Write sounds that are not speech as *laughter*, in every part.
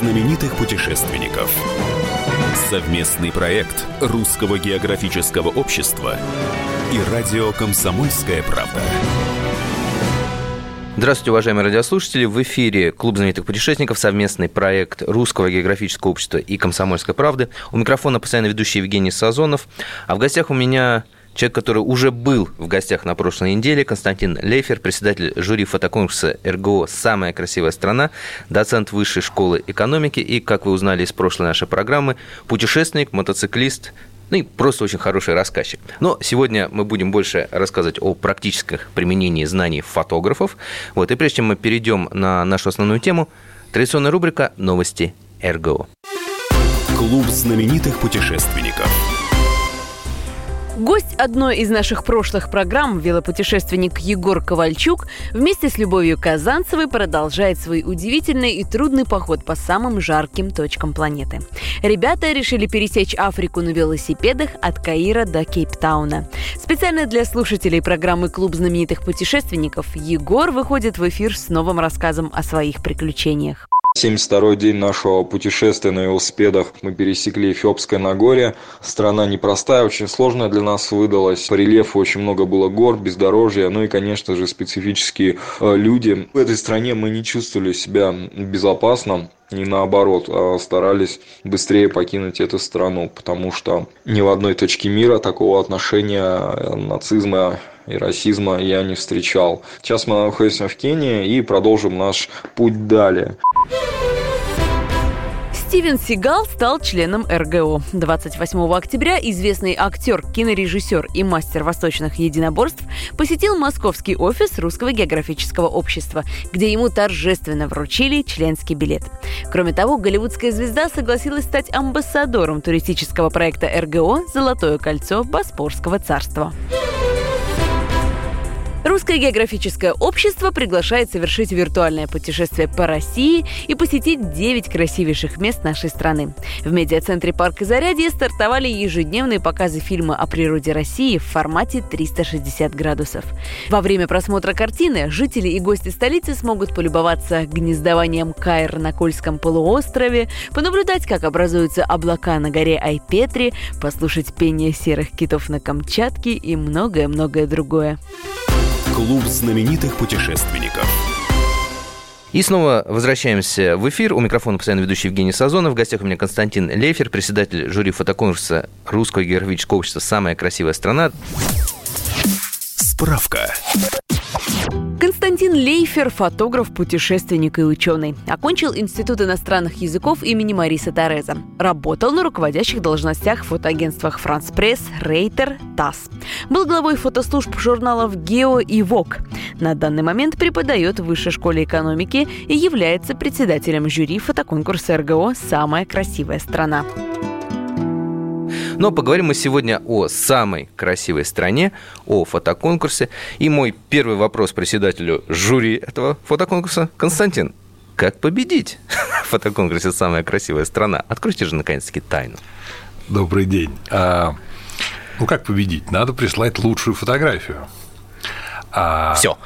знаменитых путешественников. Совместный проект Русского географического общества и радио «Комсомольская правда». Здравствуйте, уважаемые радиослушатели. В эфире Клуб знаменитых путешественников, совместный проект Русского географического общества и Комсомольской правды. У микрофона постоянно ведущий Евгений Сазонов. А в гостях у меня человек, который уже был в гостях на прошлой неделе, Константин Лейфер, председатель жюри фотоконкурса РГО «Самая красивая страна», доцент Высшей школы экономики и, как вы узнали из прошлой нашей программы, путешественник, мотоциклист, ну и просто очень хороший рассказчик. Но сегодня мы будем больше рассказывать о практических применении знаний фотографов. Вот, и прежде чем мы перейдем на нашу основную тему, традиционная рубрика «Новости РГО». Клуб знаменитых путешественников – Гость одной из наших прошлых программ, велопутешественник Егор Ковальчук, вместе с Любовью Казанцевой продолжает свой удивительный и трудный поход по самым жарким точкам планеты. Ребята решили пересечь Африку на велосипедах от Каира до Кейптауна. Специально для слушателей программы «Клуб знаменитых путешественников» Егор выходит в эфир с новым рассказом о своих приключениях. 72-й день нашего путешествия на велосипедах мы пересекли Эфиопское Нагорье. Страна непростая, очень сложная для нас выдалась. По рельефу очень много было гор, бездорожья, ну и, конечно же, специфические э, люди. В этой стране мы не чувствовали себя безопасно и наоборот, а старались быстрее покинуть эту страну, потому что ни в одной точке мира такого отношения э, нацизма и расизма я не встречал. Сейчас мы находимся в Кении и продолжим наш путь далее. Стивен Сигал стал членом РГО. 28 октября известный актер, кинорежиссер и мастер восточных единоборств посетил московский офис Русского географического общества, где ему торжественно вручили членский билет. Кроме того, голливудская звезда согласилась стать амбассадором туристического проекта РГО «Золотое кольцо Боспорского царства». Русское географическое общество приглашает совершить виртуальное путешествие по России и посетить 9 красивейших мест нашей страны. В медиацентре парка Зарядье стартовали ежедневные показы фильма о природе России в формате 360 градусов. Во время просмотра картины жители и гости столицы смогут полюбоваться гнездованием Кайр на Кольском полуострове, понаблюдать, как образуются облака на горе Айпетри, послушать пение серых китов на Камчатке и многое-многое другое. Клуб знаменитых путешественников. И снова возвращаемся в эфир. У микрофона постоянно ведущий Евгений Сазонов. В гостях у меня Константин Лейфер, председатель жюри фотоконкурса Русского географического общества «Самая красивая страна». Справка. Константин Лейфер – фотограф, путешественник и ученый. Окончил Институт иностранных языков имени Мариса Тереза. Работал на руководящих должностях в фотоагентствах «Франс Пресс», «Рейтер», «ТАСС». Был главой фотослужб журналов «Гео» и «Вок». На данный момент преподает в Высшей школе экономики и является председателем жюри фотоконкурса РГО «Самая красивая страна». Но поговорим мы сегодня о самой красивой стране, о фотоконкурсе. И мой первый вопрос председателю жюри этого фотоконкурса. Константин, как победить *laughs* в фотоконкурсе «Самая красивая страна»? Откройте же, наконец-таки, тайну. Добрый день. А, ну, как победить? Надо прислать лучшую фотографию. А... Все.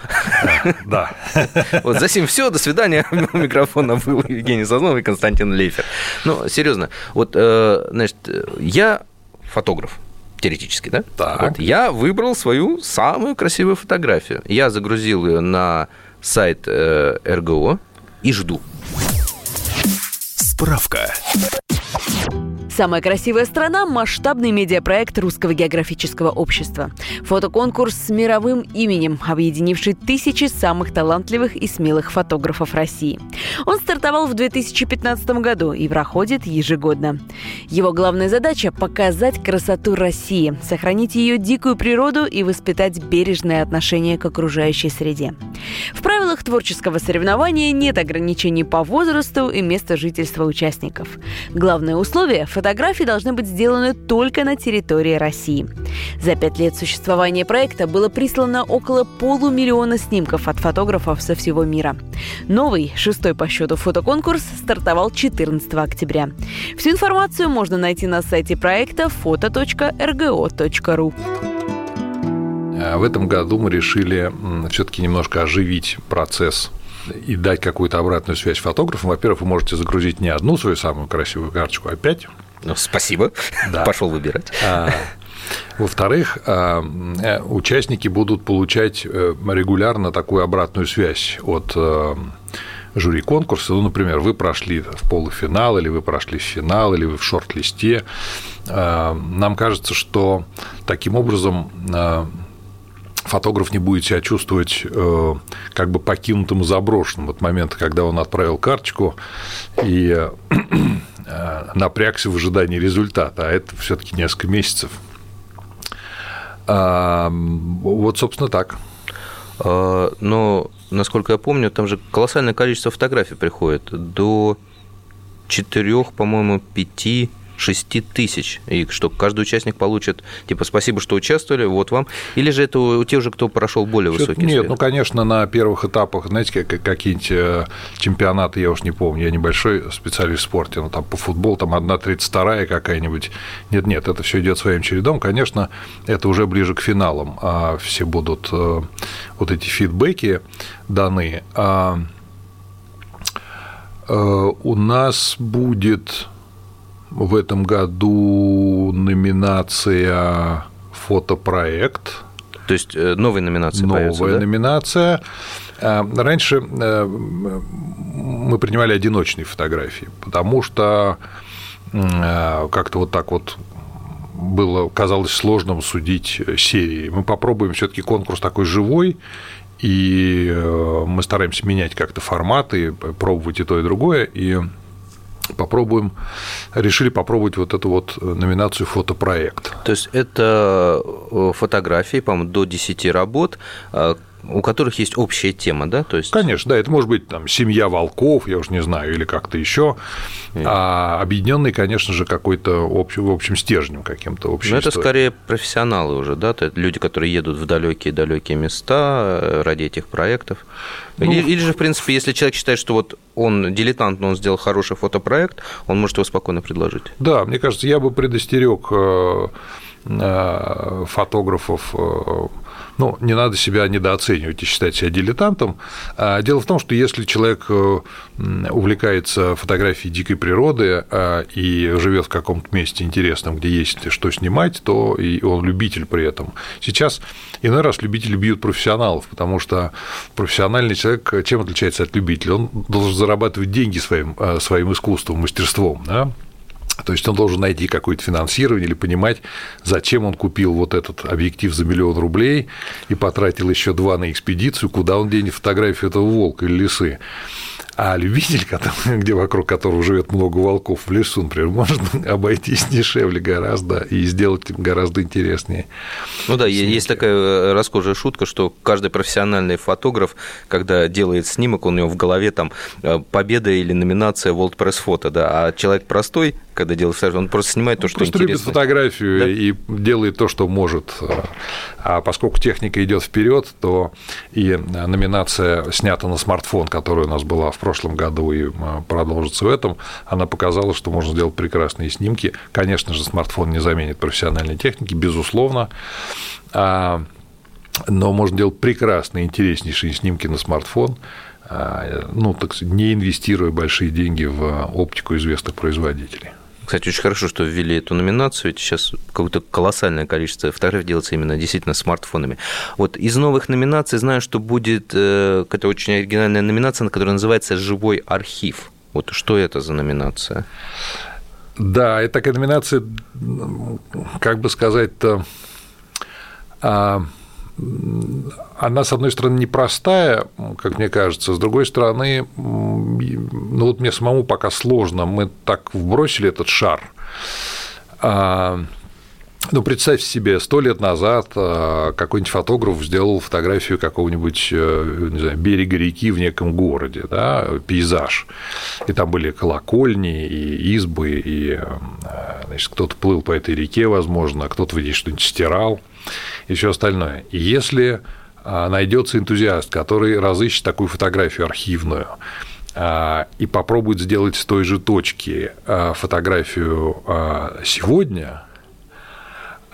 *laughs* Да. *laughs* Вот за сим все. До свидания. У микрофона был Евгений Сазнов и Константин Лейфер. Ну, серьезно. Вот, э, значит, я фотограф теоретически, да? Так. Вот, я выбрал свою самую красивую фотографию. Я загрузил ее на сайт э, РГО и жду. Справка. Самая красивая страна – масштабный медиапроект Русского географического общества. Фотоконкурс с мировым именем, объединивший тысячи самых талантливых и смелых фотографов России. Он стартовал в 2015 году и проходит ежегодно. Его главная задача – показать красоту России, сохранить ее дикую природу и воспитать бережное отношение к окружающей среде. В правилах творческого соревнования нет ограничений по возрасту и месту жительства участников. Главное условие – фотографии должны быть сделаны только на территории России. За пять лет существования проекта было прислано около полумиллиона снимков от фотографов со всего мира. Новый, шестой по счету фотоконкурс стартовал 14 октября. Всю информацию можно найти на сайте проекта foto.rgo.ru. А в этом году мы решили все-таки немножко оживить процесс и дать какую-то обратную связь фотографам, во-первых, вы можете загрузить не одну свою самую красивую карточку, а пять. Ну, спасибо. Да. *laughs* Пошел выбирать. А, во-вторых, а, э, участники будут получать э, регулярно такую обратную связь от э, жюри конкурса. Ну, например, вы прошли в полуфинал, или вы прошли в финал, или вы в шорт-листе. Нам кажется, что таким образом фотограф не будет себя чувствовать как бы покинутым и заброшенным от момента, когда он отправил карточку и напрягся в ожидании результата, а это все-таки несколько месяцев. Вот, собственно, так. А, но, насколько я помню, там же колоссальное количество фотографий приходит. До четырех, по-моему, пяти 6 тысяч, и что каждый участник получит, типа, спасибо, что участвовали, вот вам, или же это у тех же, кто прошел более высокий Нет, свет? ну, конечно, на первых этапах, знаете, какие-нибудь э, чемпионаты, я уж не помню, я небольшой специалист в спорте, но там по футболу, там 1.32 какая-нибудь, нет-нет, это все идет своим чередом, конечно, это уже ближе к финалам, а все будут э, вот эти фидбэки даны, а э, у нас будет в этом году номинация фотопроект. То есть э, новая номинация Новая появится, да? номинация. А, раньше э, мы принимали одиночные фотографии, потому что э, как-то вот так вот было, казалось сложным судить серии. Мы попробуем все-таки конкурс такой живой, и мы стараемся менять как-то форматы, пробовать и то, и другое. И попробуем, решили попробовать вот эту вот э, номинацию фотопроект. То есть это э, фотографии, по-моему, до 10 работ, э, у которых есть общая тема, да? То есть... Конечно, да, это может быть там семья волков, я уж не знаю, или как-то еще, а объединенный, конечно же, какой-то общим, в общем стержнем каким-то общим. Но это скорее профессионалы уже, да, это люди, которые едут в далекие-далекие места э, ради этих проектов. Ну, или, или же, в принципе, если человек считает, что вот он дилетант, но он сделал хороший фотопроект, он может его спокойно предложить. Да, мне кажется, я бы предостерег э, э, фотографов ну, не надо себя недооценивать и считать себя дилетантом. А дело в том, что если человек э, увлекается фотографией дикой природы а, и живет в каком-то месте интересном, где есть что снимать, то и он любитель при этом. Сейчас иной раз любители бьют профессионалов, потому что профессиональный человек чем отличается от любителя? Он должен зарабатывать деньги своим, э, своим искусством, мастерством. Да? То есть он должен найти какое-то финансирование или понимать, зачем он купил вот этот объектив за миллион рублей и потратил еще два на экспедицию, куда он денет фотографию этого волка или лисы. А любитель, который, *laughs* где вокруг которого живет много волков в лесу, например, может *laughs* обойтись дешевле гораздо и сделать гораздо интереснее. Ну да, снимки. есть такая э, расхожая шутка, что каждый профессиональный фотограф, когда делает снимок, у него в голове там э, победа или номинация World Press Photo, да, а человек простой, когда делает фотографию, он просто снимает то, что просто интересно. любит фотографию да? и делает то, что может. А поскольку техника идет вперед, то и номинация снята на смартфон, которая у нас была в прошлом году и продолжится в этом, она показала, что можно сделать прекрасные снимки. Конечно же, смартфон не заменит профессиональной техники, безусловно. А, но можно делать прекрасные, интереснейшие снимки на смартфон, а, ну, так не инвестируя большие деньги в оптику известных производителей. Кстати, очень хорошо, что ввели эту номинацию, сейчас какое-то колоссальное количество фотографий делается именно действительно смартфонами. Вот из новых номинаций знаю, что будет э, какая-то очень оригинальная номинация, которая называется «Живой архив». Вот что это за номинация? Да, это такая номинация, как бы сказать-то, а, она, с одной стороны, непростая, как мне кажется, с другой стороны, ну вот мне самому пока сложно, мы так вбросили этот шар. А, ну, представьте себе, сто лет назад а, какой-нибудь фотограф сделал фотографию какого-нибудь э, не знаю, берега реки в неком городе, да, пейзаж. И там были колокольни, и избы, и э, значит, кто-то плыл по этой реке, возможно, кто-то здесь что-нибудь стирал и все остальное. Если а, найдется энтузиаст, который разыщет такую фотографию архивную, а, и попробует сделать с той же точки а, фотографию сегодня,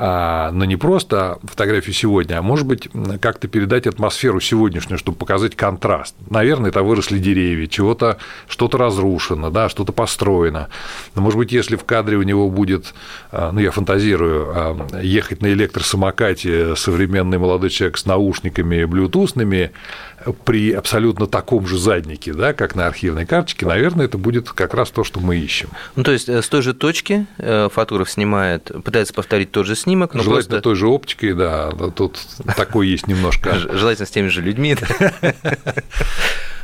но не просто фотографию сегодня, а может быть как-то передать атмосферу сегодняшнюю, чтобы показать контраст. Наверное, это выросли деревья, чего-то что-то разрушено, да, что-то построено. Но, может быть, если в кадре у него будет, а, ну, я фантазирую, а, ехать на электросамокате современный молодой человек с наушниками блютусными, при абсолютно таком же заднике, да, как на архивной карточке, наверное, это будет как раз то, что мы ищем. Ну, то есть э, с той же точки э, фотограф снимает, пытается повторить тот же снимок, но Желательно просто... той же оптикой, да, тут такой есть немножко. *laughs* Желательно с теми же людьми. *laughs*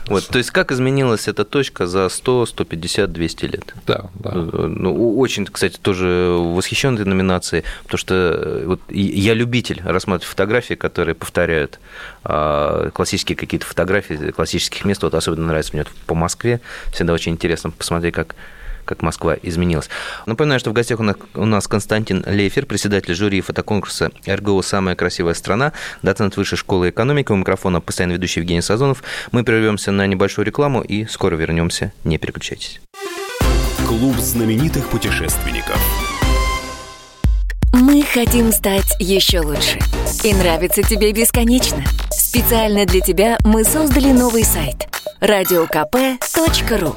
Вот, то есть как изменилась эта точка за 100, 150, 200 лет? Да, да. Ну, очень, кстати, тоже восхищен этой номинацией, потому что э, вот я любитель рассматривать фотографии, которые повторяют а, классические какие-то фотографии классических мест. Вот особенно нравится мне по Москве. Всегда очень интересно посмотреть, как как Москва изменилась. Напоминаю, что в гостях у нас Константин Лейфер, председатель жюри фотоконкурса РГО «Самая красивая страна», доцент Высшей школы экономики, у микрофона постоянно ведущий Евгений Сазонов. Мы прервемся на небольшую рекламу и скоро вернемся. Не переключайтесь. Клуб знаменитых путешественников. Мы хотим стать еще лучше. И нравится тебе бесконечно. Специально для тебя мы создали новый сайт – радиокп.ру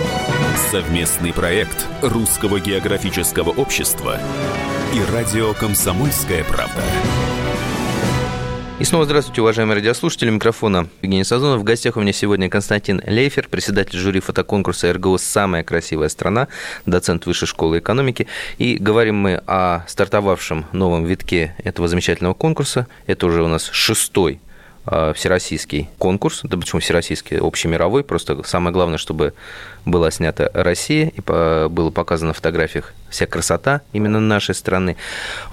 Совместный проект Русского географического общества и радио «Комсомольская правда». И снова здравствуйте, уважаемые радиослушатели. Микрофона Евгений Сазонов. В гостях у меня сегодня Константин Лейфер, председатель жюри фотоконкурса РГО «Самая красивая страна», доцент Высшей школы экономики. И говорим мы о стартовавшем новом витке этого замечательного конкурса. Это уже у нас шестой всероссийский конкурс, да почему всероссийский, общемировой, просто самое главное, чтобы была снята Россия, и было показано на фотографиях вся красота именно нашей страны.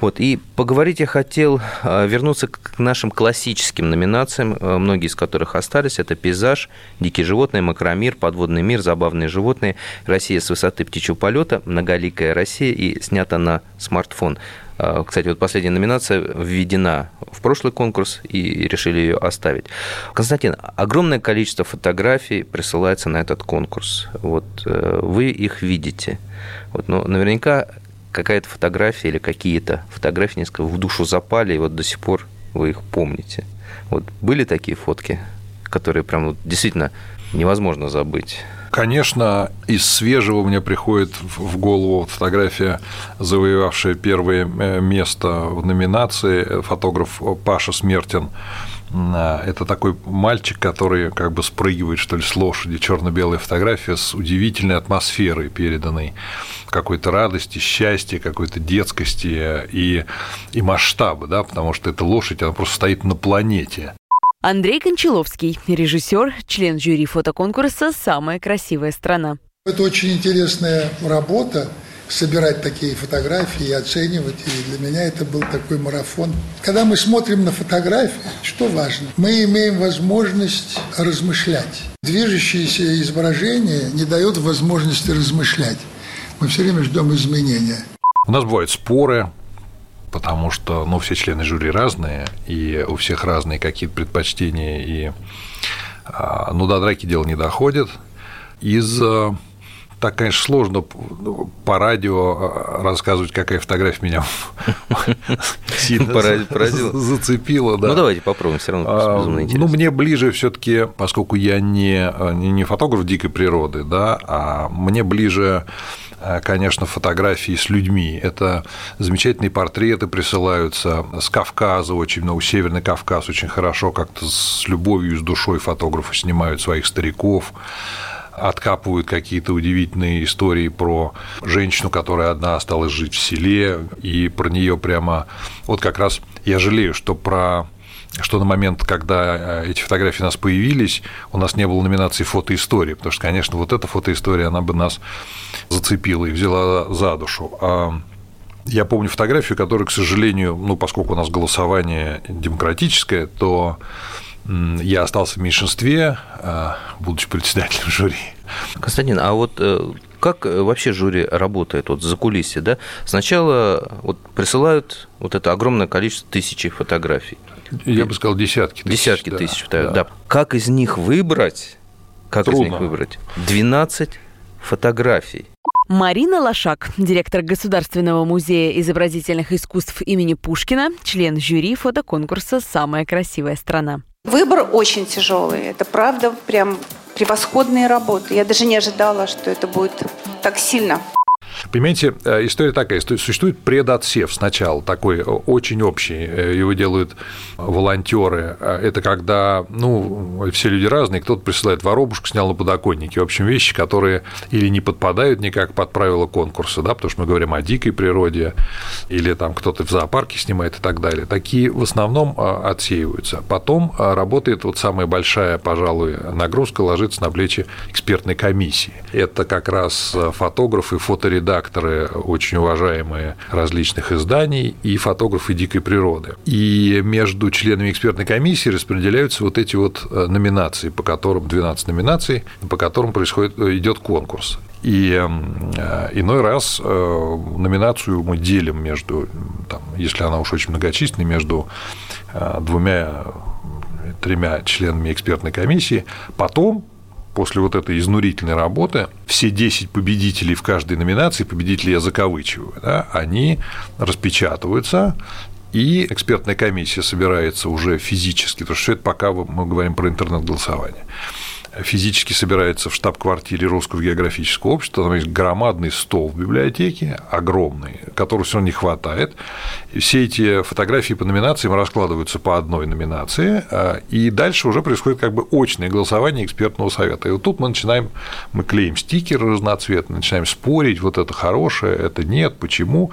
Вот, и поговорить я хотел, э, вернуться к нашим классическим номинациям, э, многие из которых остались, это пейзаж, дикие животные, макромир, подводный мир, забавные животные, Россия с высоты птичьего полета, многоликая Россия и снята на смартфон. А, кстати, вот последняя номинация введена в прошлый конкурс и решили ее оставить. Константин, огромное количество фотографий присылается на этот конкурс. Вот э, вы их видите. Вот, но наверняка какая-то фотография или какие-то фотографии несколько в душу запали, и вот до сих пор вы их помните. Вот были такие фотки, которые прям вот действительно невозможно забыть? Конечно, из свежего мне приходит в голову фотография, завоевавшая первое э, место в номинации, фотограф Паша Смертин. Э, это такой мальчик, который как бы спрыгивает, что ли, с лошади, черно-белая фотография с удивительной атмосферой, переданной какой-то радости, счастья, какой-то детскости и, и масштаба, да, потому что эта лошадь, она просто стоит на планете. Андрей Кончаловский, режиссер, член жюри фотоконкурса «Самая красивая страна». Это очень интересная работа, собирать такие фотографии и оценивать. И для меня это был такой марафон. Когда мы смотрим на фотографии, что важно? Мы имеем возможность размышлять. Движущееся изображение не дает возможности размышлять. Мы все время ждем изменения. У нас бывают споры, потому что, ну, все члены жюри разные, и у всех разные какие-то предпочтения, и, а, ну, до драки дело не доходит. Из так, конечно, сложно ну, по радио а, рассказывать, какая фотография меня *laughs* сильно зацепила. Ну, давайте попробуем, все равно а, Ну, мне ближе все таки поскольку я не, не фотограф дикой природы, да, а мне ближе Э, конечно, фотографии с людьми. Это замечательные портреты присылаются с Кавказа, очень много, Северный Кавказ очень хорошо как-то с любовью, с душой фотографы снимают своих стариков откапывают какие-то удивительные истории про женщину, которая одна осталась жить в селе, и про нее прямо... Вот как раз я жалею, что про что на момент, когда э, эти фотографии у нас появились, у нас не было номинации фотоистории, потому что, конечно, вот эта фотоистория, она бы нас зацепила и взяла за душу. А Я помню фотографию, которая, к сожалению, ну, поскольку у нас голосование демократическое, то я остался в меньшинстве, а, будучи председателем жюри. Константин, а вот э, как вообще жюри работает вот за кулисье, да? Сначала вот присылают вот это огромное количество тысячи фотографий. Я бы сказал десятки тысяч. Десятки да, тысяч, да. да. Как из них выбрать? Как Трудно. из них выбрать? 12 фотографий. Марина Лошак, директор Государственного музея изобразительных искусств имени Пушкина, член жюри фотоконкурса «Самая красивая страна». Выбор очень тяжелый. Это правда прям превосходные работы. Я даже не ожидала, что это будет так сильно. Понимаете, э, история такая, существует предотсев сначала, такой очень общий, э, его делают волонтеры. Э, это когда, ну, все люди разные, кто-то присылает воробушку, снял на подоконнике. В общем, вещи, которые или не подпадают никак под правила конкурса, да, потому что мы говорим о дикой природе, или там кто-то в зоопарке снимает и так далее. Такие в основном отсеиваются. Потом работает вот самая большая, пожалуй, нагрузка ложится на плечи экспертной комиссии. Это как раз фотографы, фоторедакторы, редакторы, очень уважаемые различных изданий, и фотографы дикой природы. И между членами экспертной комиссии распределяются вот эти вот э, номинации, по которым 12 номинаций, по которым происходит, э, идет конкурс. И э, иной раз номинацию мы делим между, там, если она уж очень многочисленная, между двумя тремя членами экспертной комиссии. Потом после вот этой изнурительной работы все 10 победителей в каждой номинации, победители я закавычиваю, да, они распечатываются, и экспертная комиссия собирается уже физически, потому что это пока мы говорим про интернет-голосование физически собирается в штаб-квартире Русского географического общества, там есть громадный стол в библиотеке, огромный, которого все равно не хватает. Все эти фотографии по номинациям раскладываются по одной номинации, а, и дальше уже происходит как бы очное голосование экспертного совета. И вот тут мы начинаем, мы клеим стикеры разноцветные, начинаем спорить, вот это хорошее, это нет, почему.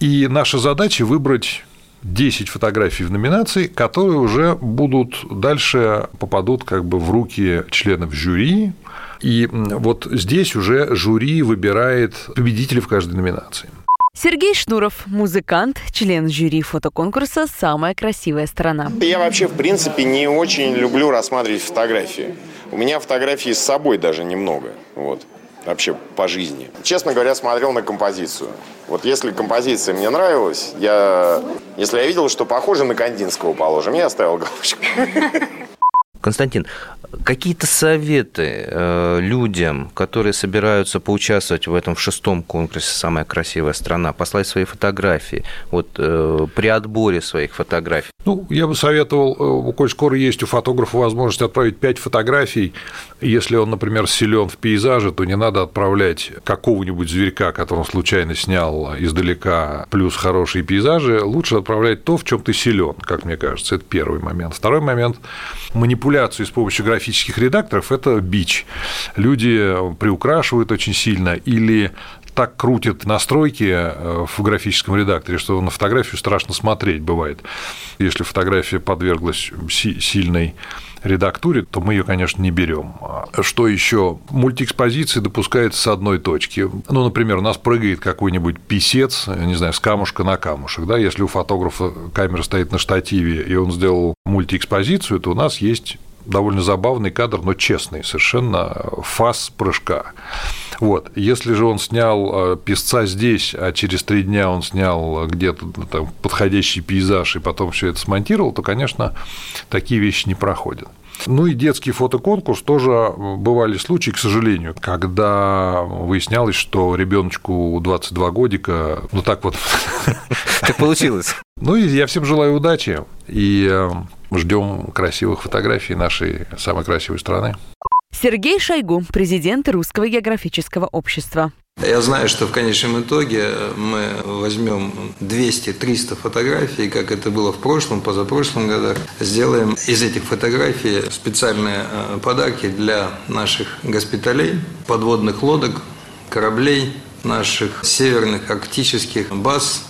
И наша задача выбрать 10 фотографий в номинации, которые уже будут дальше попадут как бы в руки членов жюри. И вот здесь уже жюри выбирает победителей в каждой номинации. Сергей Шнуров, музыкант, член жюри фотоконкурса «Самая красивая страна». Я вообще, в принципе, не очень люблю рассматривать фотографии. У меня фотографий с собой даже немного. Вот вообще по жизни. Честно говоря, смотрел на композицию. Вот если композиция мне нравилась, я, если я видел, что похоже на Кандинского, положим, я оставил галочку. Константин, какие-то советы э, людям, которые собираются поучаствовать в этом в шестом конкурсе «Самая красивая страна», послать свои фотографии, вот э, при отборе своих фотографий? Ну, я бы советовал, э, коль скоро есть у фотографа возможность отправить пять фотографий, если он, например, силен в пейзаже, то не надо отправлять какого-нибудь зверька, который он случайно снял издалека, плюс хорошие пейзажи, лучше отправлять то, в чем ты силен, как мне кажется, это первый момент. Второй момент – манипуляцию с помощью графических редакторов – это бич. Люди приукрашивают очень сильно или так крутят настройки э, в графическом редакторе, что на фотографию страшно смотреть бывает. Если фотография подверглась сильной редактуре, то мы ее, конечно, не берем. Что еще? Мультиэкспозиции допускается с одной точки. Ну, например, у нас прыгает какой-нибудь писец, не знаю, с камушка на камушек. Да? Если у фотографа камера стоит на штативе, и он сделал мультиэкспозицию, то у нас есть довольно забавный кадр, но честный, совершенно фас прыжка. Вот. Если же он снял э, песца здесь, а через три дня он снял где-то там, подходящий пейзаж и потом все это смонтировал, то, конечно, такие вещи не проходят. Ну и детский фотоконкурс тоже бывали случаи, к сожалению, когда выяснялось, что ребеночку 22 годика, ну так вот. Как получилось. Ну и я всем желаю удачи и э, ждем красивых фотографий нашей самой красивой страны. Сергей Шойгу, президент Русского географического общества. Я знаю, что в конечном итоге мы возьмем 200-300 фотографий, как это было в прошлом, позапрошлом годах. Сделаем из этих фотографий специальные э, подарки для наших госпиталей, подводных лодок, кораблей, наших северных арктических баз,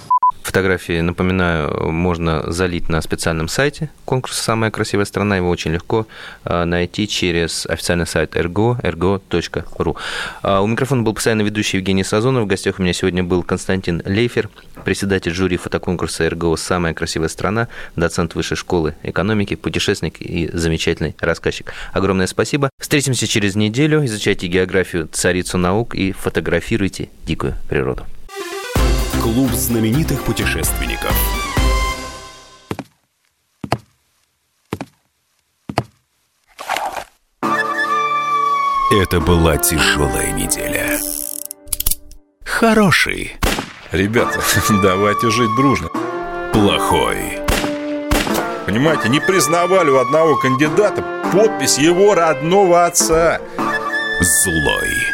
Фотографии, напоминаю, можно залить на специальном сайте конкурса «Самая красивая страна». Его очень легко а, найти через официальный сайт ergo, ergo.ru. А, у микрофона был постоянно ведущий Евгений Сазонов. В гостях у меня сегодня был Константин Лейфер, председатель жюри фотоконкурса «Эрго. Самая красивая страна», доцент Высшей школы экономики, путешественник и замечательный рассказчик. Огромное спасибо. Встретимся через неделю. Изучайте географию, царицу наук и фотографируйте дикую природу. Клуб знаменитых путешественников. Это была тяжелая неделя. Хороший. Ребята, *laughs* давайте жить дружно. Плохой. Понимаете, не признавали у одного кандидата подпись его родного отца. Злой.